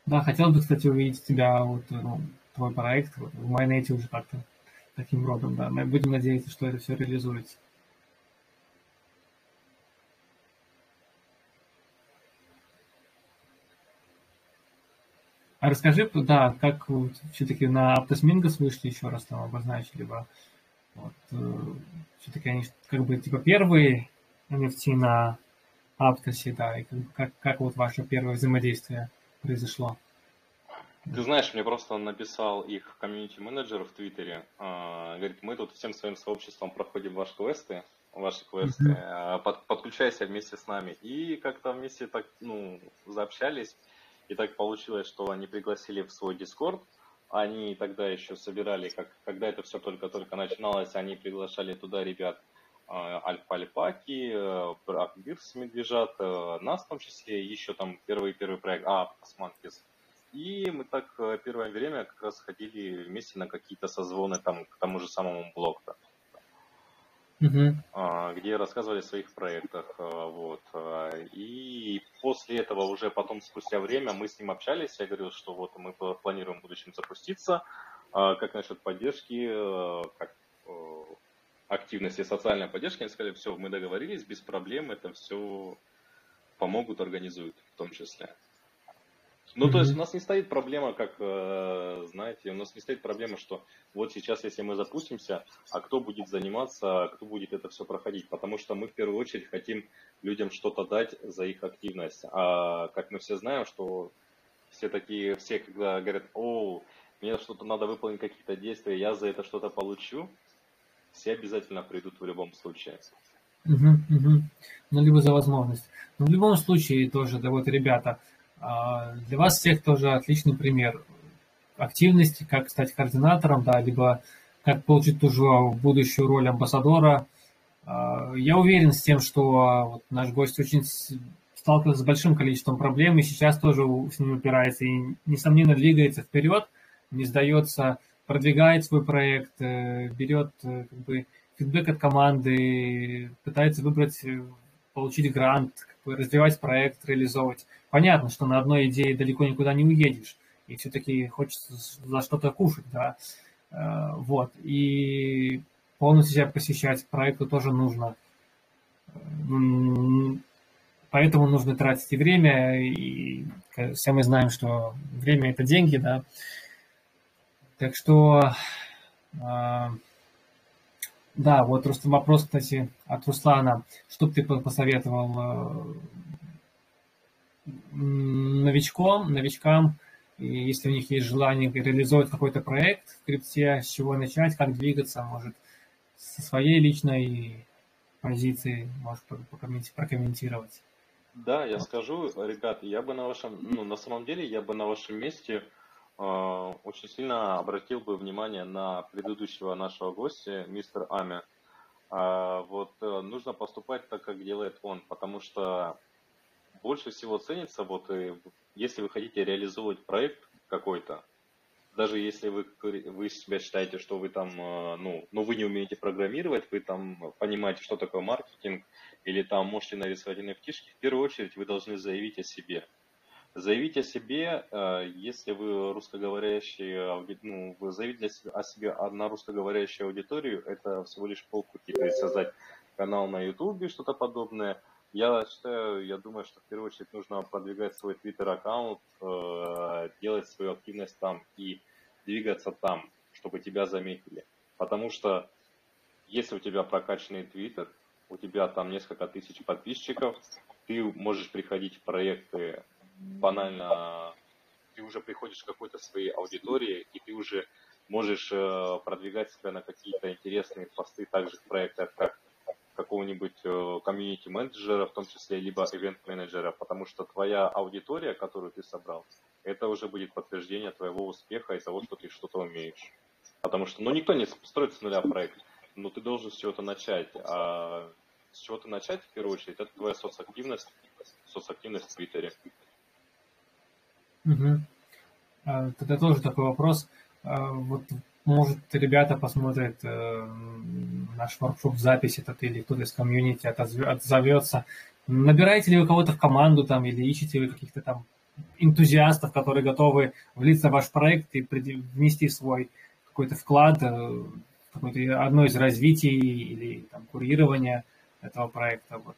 Да, хотел бы, кстати, увидеть тебя, вот, ну, твой проект вот, в Майнете уже как-то таким родом, да. Мы будем надеяться, что это все реализуется. А расскажи, да, как все-таки на Аптосмингос вышли еще раз там обозначили, либо вот, э, все-таки они как бы типа первые NFT на Аптосе, да, и как, как, вот ваше первое взаимодействие произошло? Ты знаешь, мне просто написал их комьюнити-менеджер в Твиттере. Э, говорит, мы тут всем своим сообществом проходим ваши квесты, ваши квесты, mm-hmm. под, подключайся вместе с нами. И как-то вместе так, ну, заобщались. И так получилось, что они пригласили в свой Discord. Они тогда еще собирали, как, когда это все только-только начиналось, они приглашали туда ребят Альфа-Альпаки, Акбирс Медвежат, э, нас в том числе, еще там первый-первый проект, а, Османкис. И мы так э, первое время как раз ходили вместе на какие-то созвоны там к тому же самому блоку uh-huh. где рассказывали о своих проектах. А, вот. А, и после этого уже потом, спустя время, мы с ним общались. Я говорил, что вот мы планируем в будущем запуститься. А, как насчет поддержки, как активности социальной поддержки. Они сказали, все, мы договорились, без проблем, это все помогут, организуют в том числе. Ну, mm-hmm. то есть у нас не стоит проблема, как, э, знаете, у нас не стоит проблема, что вот сейчас, если мы запустимся, а кто будет заниматься, кто будет это все проходить, потому что мы в первую очередь хотим людям что-то дать за их активность. А как мы все знаем, что все такие, все когда говорят, о, мне что-то надо выполнить, какие-то действия, я за это что-то получу, все обязательно придут в любом случае. Угу, угу. Ну, либо за возможность. Но в любом случае тоже, да вот, ребята, а, для вас всех тоже отличный пример активности, как стать координатором, да, либо как получить ту же будущую роль амбассадора. А, я уверен с тем, что вот наш гость очень сталкивается с большим количеством проблем и сейчас тоже с ним упирается и, несомненно, двигается вперед, не сдается, продвигает свой проект, э, берет э, как бы, фидбэк от команды, пытается выбрать, э, получить грант, развивать проект, реализовывать. Понятно, что на одной идее далеко никуда не уедешь, и все-таки хочется за что-то кушать, да. Э, вот. И полностью себя посещать проекту тоже нужно. Поэтому нужно тратить и время, и все мы знаем, что время это деньги, да. Так что, э, да, вот просто вопрос, кстати, от Руслана. Что бы ты посоветовал э, новичкам и если у них есть желание реализовать какой-то проект в крипте, с чего начать, как двигаться, может, со своей личной позиции можешь прокомментировать. Да, я скажу, ребят, я бы на вашем, ну, на самом деле, я бы на вашем месте очень сильно обратил бы внимание на предыдущего нашего гостя, мистер Ами. Э, вот э, нужно поступать так, как делает он, потому что больше всего ценится, вот, э, если вы хотите реализовывать проект какой-то, даже если вы, вы себя считаете, что вы там, э, ну, ну, вы не умеете программировать, вы там понимаете, что такое маркетинг, или там можете нарисовать NFT, в первую очередь вы должны заявить о себе. Заявить о себе, э, если вы русскоговорящий, ну, вы заявить о себе на русскоговорящую аудиторию, это всего лишь полпути. То есть создать канал на YouTube, что-то подобное. Я считаю, я думаю, что в первую очередь нужно продвигать свой Twitter-аккаунт, э, делать свою активность там и двигаться там, чтобы тебя заметили. Потому что если у тебя прокачанный Twitter, у тебя там несколько тысяч подписчиков, ты можешь приходить в проекты банально, ты уже приходишь к какой-то своей аудитории, и ты уже можешь э, продвигать себя на какие-то интересные посты также в проектах, как какого-нибудь э, комьюнити-менеджера, в том числе, либо ивент-менеджера, потому что твоя аудитория, которую ты собрал, это уже будет подтверждение твоего успеха и того, что ты что-то умеешь. Потому что, ну, никто не строит с нуля проект, но ты должен с чего-то начать. А с чего-то начать, в первую очередь, это твоя соцактивность, соцактивность в Твиттере. Угу. Тогда тоже такой вопрос. А, вот, может, ребята посмотрят э, наш воркшоп запись этот или кто-то из комьюнити отзовется. Набираете ли вы кого-то в команду там или ищете вы каких-то там энтузиастов, которые готовы влиться в ваш проект и внести свой какой-то вклад, э, какое-то одно из развитий или там, курирования этого проекта. Вот.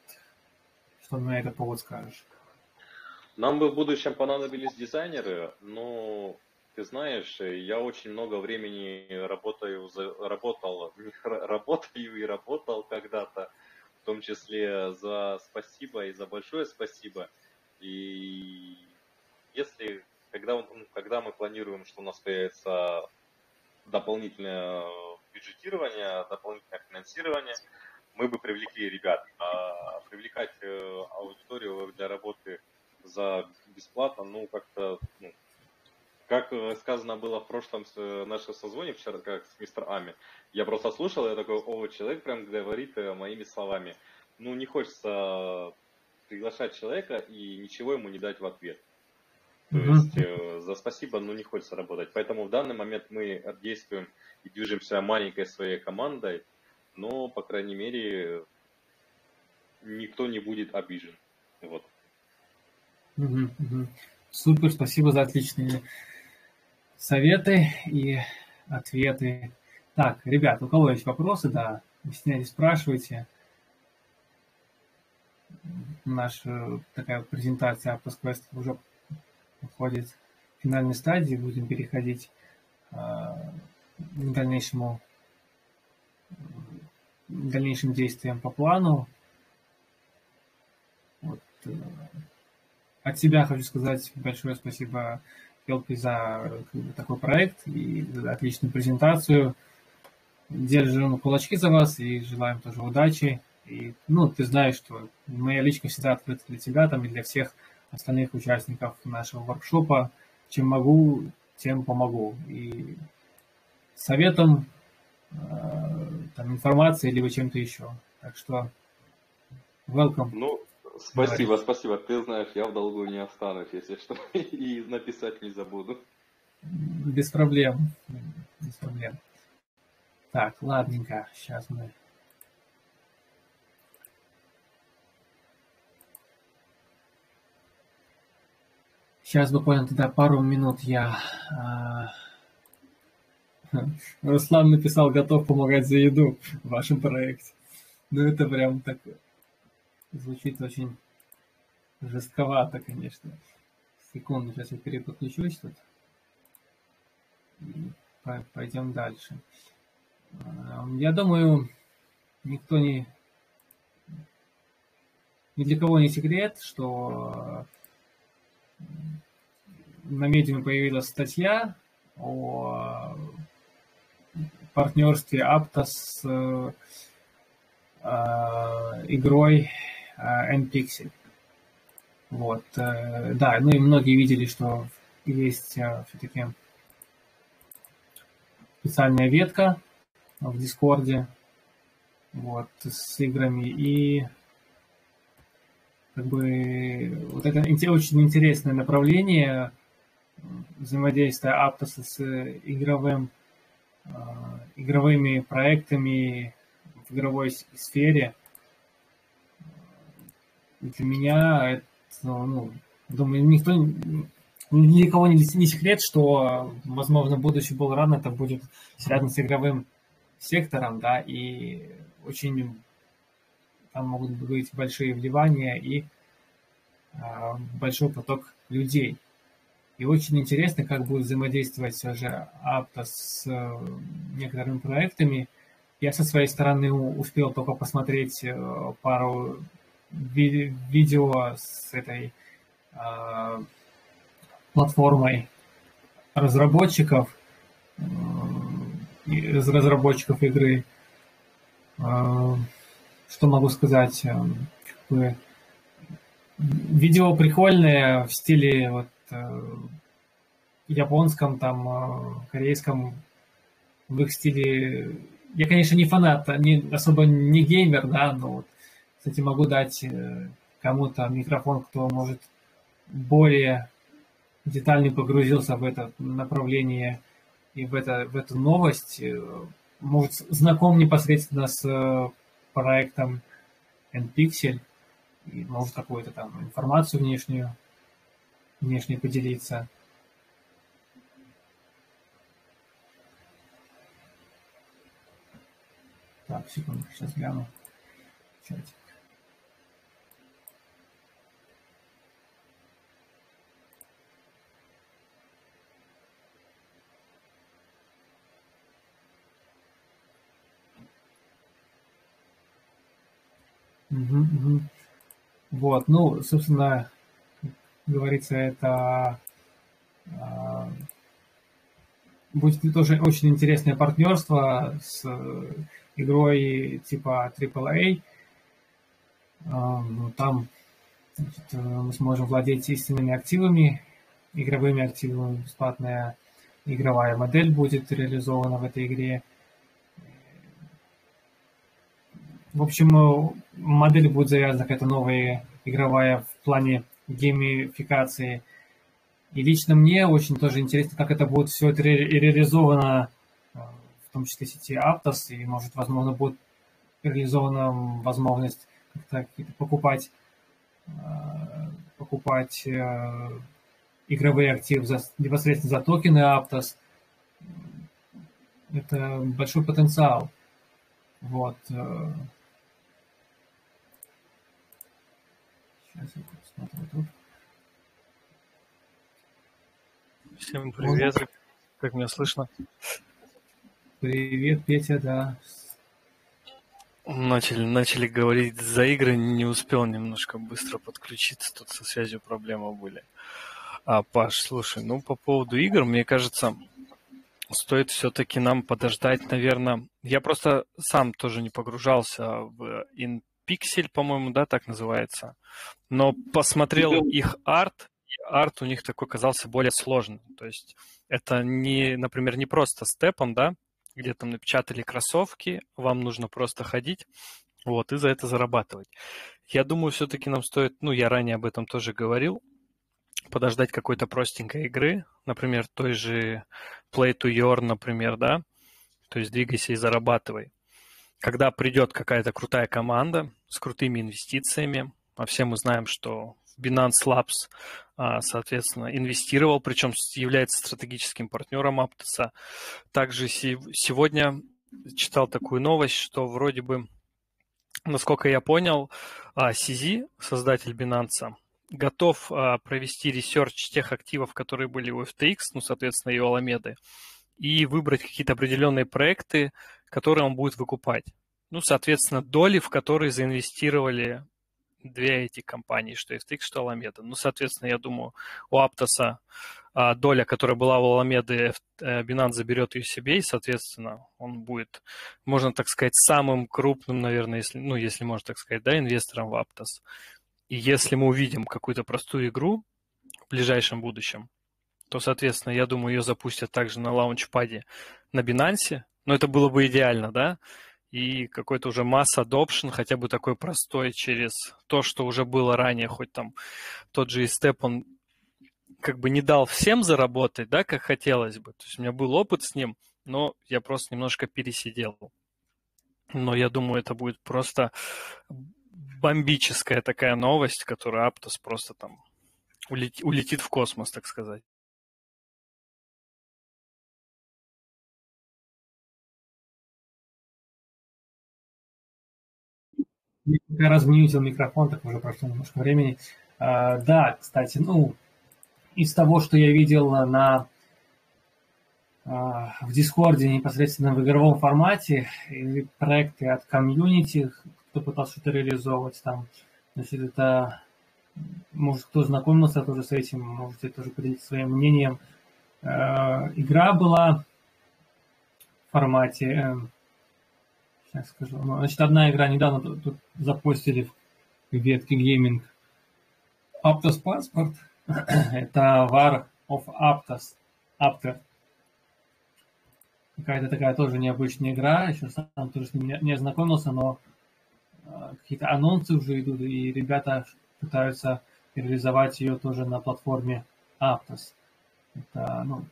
Что на этот повод скажешь? Нам бы в будущем понадобились дизайнеры, но ты знаешь, я очень много времени работаю, работал, работаю и работал когда-то, в том числе за спасибо и за большое спасибо. И если, когда, ну, когда мы планируем, что у нас появится дополнительное бюджетирование, дополнительное финансирование, мы бы привлекли ребят. А привлекать э, аудиторию для работы за бесплатно, ну, как-то, ну, как э, сказано было в прошлом э, нашем созвоне вчера, как с мистер Ами, я просто слушал, я такой, о, человек прям говорит моими словами. Ну, не хочется приглашать человека и ничего ему не дать в ответ. То mm-hmm. есть э, за спасибо, ну, не хочется работать. Поэтому в данный момент мы действуем и движемся маленькой своей командой, но, по крайней мере, никто не будет обижен. Вот. Угу, угу. Супер, спасибо за отличные советы и ответы. Так, ребят, у кого есть вопросы, да, не спрашивайте. Наша такая презентация Postquest уже уходит в финальной стадии, будем переходить э, к дальнейшему дальнейшим действиям по плану. Вот. Э, от себя хочу сказать большое спасибо Келпи за такой проект и за отличную презентацию. Держим кулачки за вас и желаем тоже удачи. И, ну, ты знаешь, что моя личка всегда открыта для тебя там и для всех остальных участников нашего воркшопа. Чем могу, тем помогу. И советом Э, там, информацией, либо чем-то еще. Так что welcome. Ну, спасибо, спасибо. Ты знаешь, я в долгу не останусь, если что, и написать не забуду. Без проблем. Без проблем. Так, ладненько, сейчас мы... Сейчас буквально тогда пару минут я а, Руслан написал, готов помогать за еду в вашем проекте. Ну, это прям так звучит очень жестковато, конечно. Секунду, сейчас я переподключусь тут. И пойдем дальше. Я думаю, никто не... Ни для кого не секрет, что на медиуме появилась статья о партнерстве Aptos с игрой NPixel. Вот, да, ну и многие видели, что есть все-таки специальная ветка в Дискорде, вот, с играми, и как бы вот это очень интересное направление взаимодействия Aptos с игровым, игровыми проектами в игровой сфере. Для меня это, ну, думаю, никто, никого не, не секрет, что, возможно, будущий был рано это будет связано с игровым сектором, да, и очень там могут быть большие вливания и э, большой поток людей. И очень интересно, как будет взаимодействовать все же Aptos с э, некоторыми проектами. Я со своей стороны успел только посмотреть э, пару ви- видео с этой э, платформой разработчиков, э, разработчиков игры. Э, что могу сказать? Эм, как бы, видео прикольное в стиле вот э, японском, там, э, корейском, в их стиле. Я, конечно, не фанат, не, особо не геймер, да, но вот, кстати, могу дать э, кому-то микрофон, кто может более детально погрузился в это направление и в, это, в эту новость, может, знаком непосредственно с проектом NPixel и может какую-то там информацию внешнюю, внешне поделиться. Так, секунду, сейчас гляну. Чатик. Угу, угу. Вот, ну, собственно, говорится, это э, будет тоже очень интересное партнерство с игрой типа AAA. Э, ну, там значит, мы сможем владеть истинными активами, игровыми активами, бесплатная игровая модель будет реализована в этой игре. В общем, модель будет завязана какая-то новая игровая в плане геймификации. И лично мне очень тоже интересно, как это будет все это ре- реализовано, э, в том числе сети Aptos, и, может, возможно, будет реализована возможность как-то покупать, э, покупать э, игровые активы за, непосредственно за токены Aptos. Это большой потенциал. Вот. Сейчас я посмотрю тут. Всем привет, как меня слышно? Привет, Петя, да. Начали, начали говорить за игры, не успел немножко быстро подключиться, тут со связью проблемы были. А, Паш, слушай, ну по поводу игр, мне кажется, стоит все-таки нам подождать, наверное. Я просто сам тоже не погружался в Pixel, по-моему, да, так называется. Но посмотрел их арт, и арт у них такой казался более сложным. То есть это не, например, не просто степом, да, где там напечатали кроссовки, вам нужно просто ходить, вот, и за это зарабатывать. Я думаю, все-таки нам стоит, ну, я ранее об этом тоже говорил, подождать какой-то простенькой игры, например, той же Play to Your, например, да, то есть двигайся и зарабатывай когда придет какая-то крутая команда с крутыми инвестициями, а все мы знаем, что Binance Labs, а, соответственно, инвестировал, причем является стратегическим партнером Aptos. Также сегодня читал такую новость, что вроде бы, насколько я понял, CZ, а, создатель Binance, готов а, провести research тех активов, которые были у FTX, ну, соответственно, и у Аламеды, и выбрать какие-то определенные проекты, которые он будет выкупать. Ну, соответственно, доли, в которые заинвестировали две эти компании, что FTX, что Alameda. Ну, соответственно, я думаю, у Аптоса а, доля, которая была у Alameda, э, Binance заберет ее себе, и, соответственно, он будет, можно так сказать, самым крупным, наверное, если, ну, если можно так сказать, да, инвестором в Aptos. И если мы увидим какую-то простую игру в ближайшем будущем, то, соответственно, я думаю, ее запустят также на лаунчпаде на Binance. Но это было бы идеально, да? И какой-то уже масс adoption, хотя бы такой простой через то, что уже было ранее, хоть там тот же степ, он как бы не дал всем заработать, да, как хотелось бы. То есть у меня был опыт с ним, но я просто немножко пересидел. Но я думаю, это будет просто бомбическая такая новость, которая Aptos просто там улетит в космос, так сказать. Я размьютил микрофон, так уже прошло немножко времени. А, да, кстати, ну, из того, что я видел на а, в Дискорде непосредственно в игровом формате, проекты от комьюнити, кто пытался что-то реализовывать там, значит, это, может, кто знакомился тоже с этим, можете тоже поделиться своим мнением. А, игра была в формате эм, Сейчас скажу. Ну, значит, одна игра недавно тут, тут запустили в ветке gaming. Aptos Passport. Это War of Aptos. Apter. Какая-то такая тоже необычная игра. Еще сам тоже не, не ознакомился, но э, какие-то анонсы уже идут, и ребята пытаются реализовать ее тоже на платформе Aptos. Это, ну,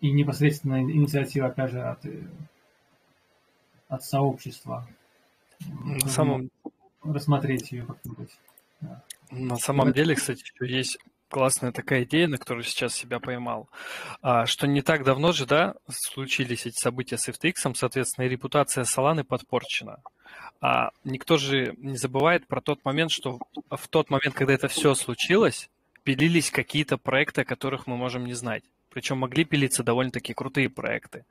и непосредственно инициатива, опять же, от от сообщества. На самом... Рассмотреть ее как-нибудь. Да. На самом деле, кстати, есть классная такая идея, на которую сейчас себя поймал, а, что не так давно же, да, случились эти события с FTX, соответственно, и репутация Solana подпорчена. А никто же не забывает про тот момент, что в тот момент, когда это все случилось, пилились какие-то проекты, о которых мы можем не знать. Причем могли пилиться довольно-таки крутые проекты.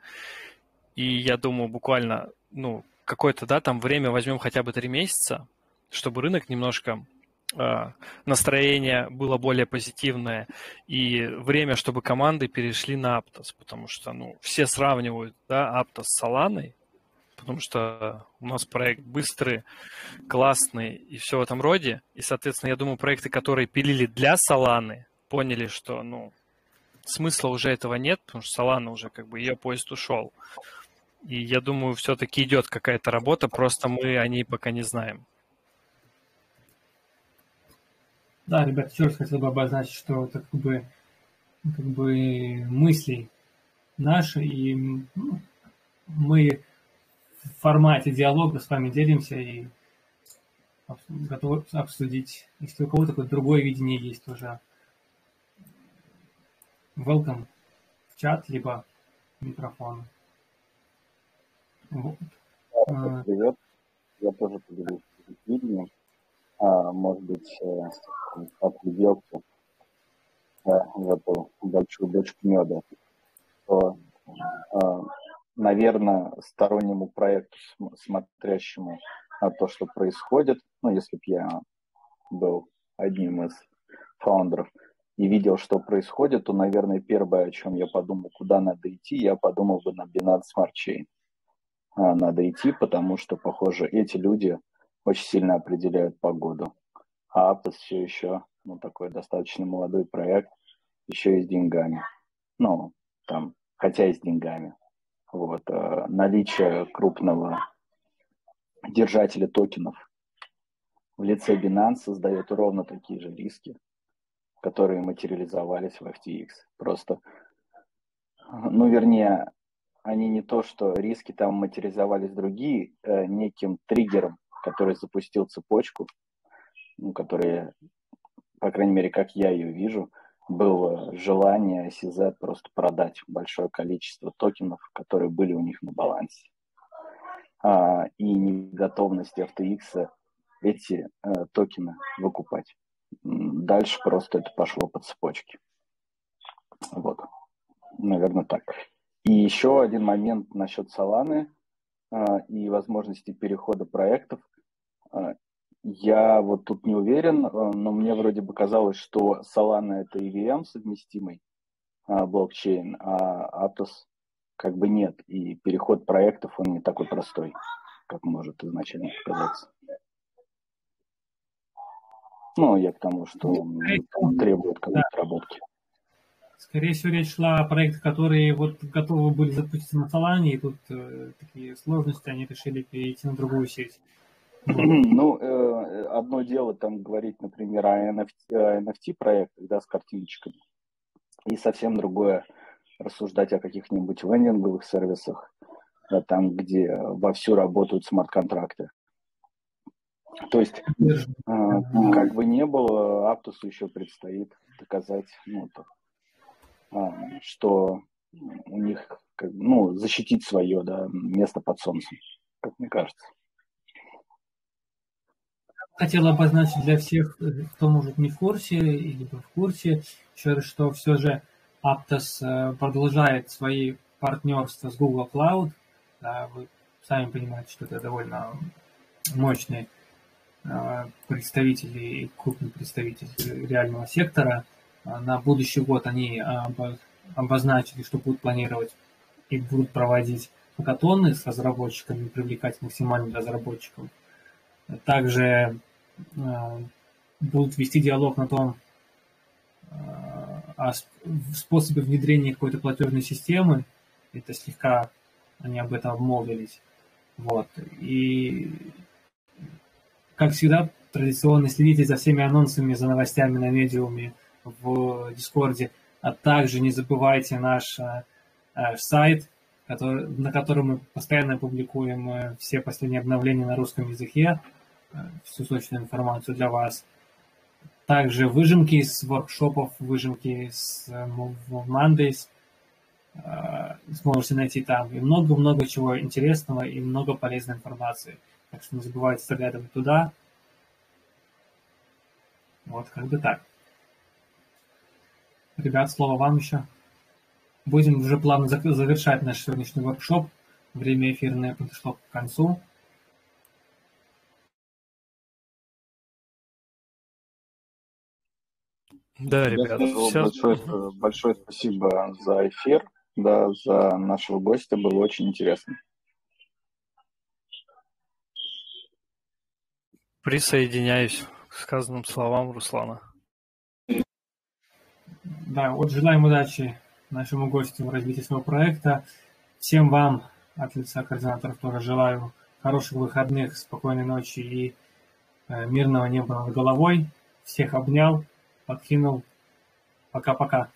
И я думаю, буквально, ну, какое-то, да, там время возьмем хотя бы три месяца, чтобы рынок немножко э, настроение было более позитивное и время, чтобы команды перешли на Aptos, потому что, ну, все сравнивают, да, Aptos с Solana, потому что у нас проект быстрый, классный и все в этом роде. И, соответственно, я думаю, проекты, которые пилили для Solana, поняли, что, ну, смысла уже этого нет, потому что Solana уже как бы ее поезд ушел. И я думаю, все-таки идет какая-то работа, просто мы о ней пока не знаем. Да, ребят, еще раз хотел бы обозначить, что это как бы, как бы мысли наши, и ну, мы в формате диалога с вами делимся и готовы обсудить. Если у кого-то какое-то другое видение есть тоже, welcome в чат, либо микрофон. Вот. А. Привет. Я тоже поделюсь видением. А, может быть, э, отгляделся э, в эту большую бочку меда. То, э, наверное, стороннему проекту, смотрящему на то, что происходит, ну, если бы я был одним из фаундеров и видел, что происходит, то, наверное, первое, о чем я подумал, куда надо идти, я подумал бы на Binance Smart Chain. А, надо идти, потому что, похоже, эти люди очень сильно определяют погоду. А Aptos все еще, ну, такой достаточно молодой проект, еще и с деньгами. Ну, там, хотя и с деньгами. Вот, э, наличие крупного держателя токенов в лице Binance создает ровно такие же риски, которые материализовались в FTX. Просто, ну, вернее, они не то, что риски там материализовались другие, э, неким триггером, который запустил цепочку, ну, который, по крайней мере, как я ее вижу, было желание CZ просто продать большое количество токенов, которые были у них на балансе. А, и неготовность FTX эти э, токены выкупать. Дальше просто это пошло по цепочке. Вот. Наверное, так. И еще один момент насчет Соланы и возможности перехода проектов. Э, Я вот тут не уверен, э, но мне вроде бы казалось, что Solana это EVM совместимый а, блокчейн, а Aptos как бы нет. И переход проектов, он не такой простой, как может изначально показаться. Ну, я к тому, что он требует какой-то да. Скорее всего, речь шла о проектах, которые вот готовы были запуститься на Solana, и тут э, такие сложности, они решили перейти на другую сеть. Ну, э, одно дело там говорить, например, о NFT, NFT проектах, да, с картиночками, и совсем другое рассуждать о каких-нибудь вендинговых сервисах, да, там, где вовсю работают смарт-контракты. То есть, э, как бы не было, Аптусу еще предстоит доказать, ну, э, что у них, как, ну, защитить свое, да, место под солнцем, как мне кажется хотел обозначить для всех, кто может не в курсе или в курсе, что все же Aptos э, продолжает свои партнерства с Google Cloud. Вы сами понимаете, что это довольно мощный э, представитель и крупный представитель реального сектора. На будущий год они обозначили, что будут планировать и будут проводить хакатоны с разработчиками, привлекать максимально разработчиков. Также э, будут вести диалог на том, э, о способе внедрения какой-то платежной системы. Это слегка они об этом обмолвились. Вот. И, как всегда, традиционно следите за всеми анонсами, за новостями на медиуме в Дискорде, а также не забывайте наш э, сайт, который, на котором мы постоянно публикуем все последние обновления на русском языке. Э, всю точную информацию для вас. Также выжимки с воркшопов, выжимки с э, Mondays э, сможете найти там. И много-много чего интересного и много полезной информации. Так что не забывайте заглядывать туда. Вот, как бы так. Ребят, слово вам еще. Будем уже плавно завершать наш сегодняшний воркшоп. Время эфирное подошло к концу. Да, ребят, все... большое, большое спасибо за эфир, да, за нашего гостя, было очень интересно. Присоединяюсь к сказанным словам Руслана. Да, вот желаем удачи нашему гостю в развитии своего проекта. Всем вам от лица координаторов тоже желаю хороших выходных, спокойной ночи и э, мирного неба над головой. Всех обнял подкинул. Пока-пока.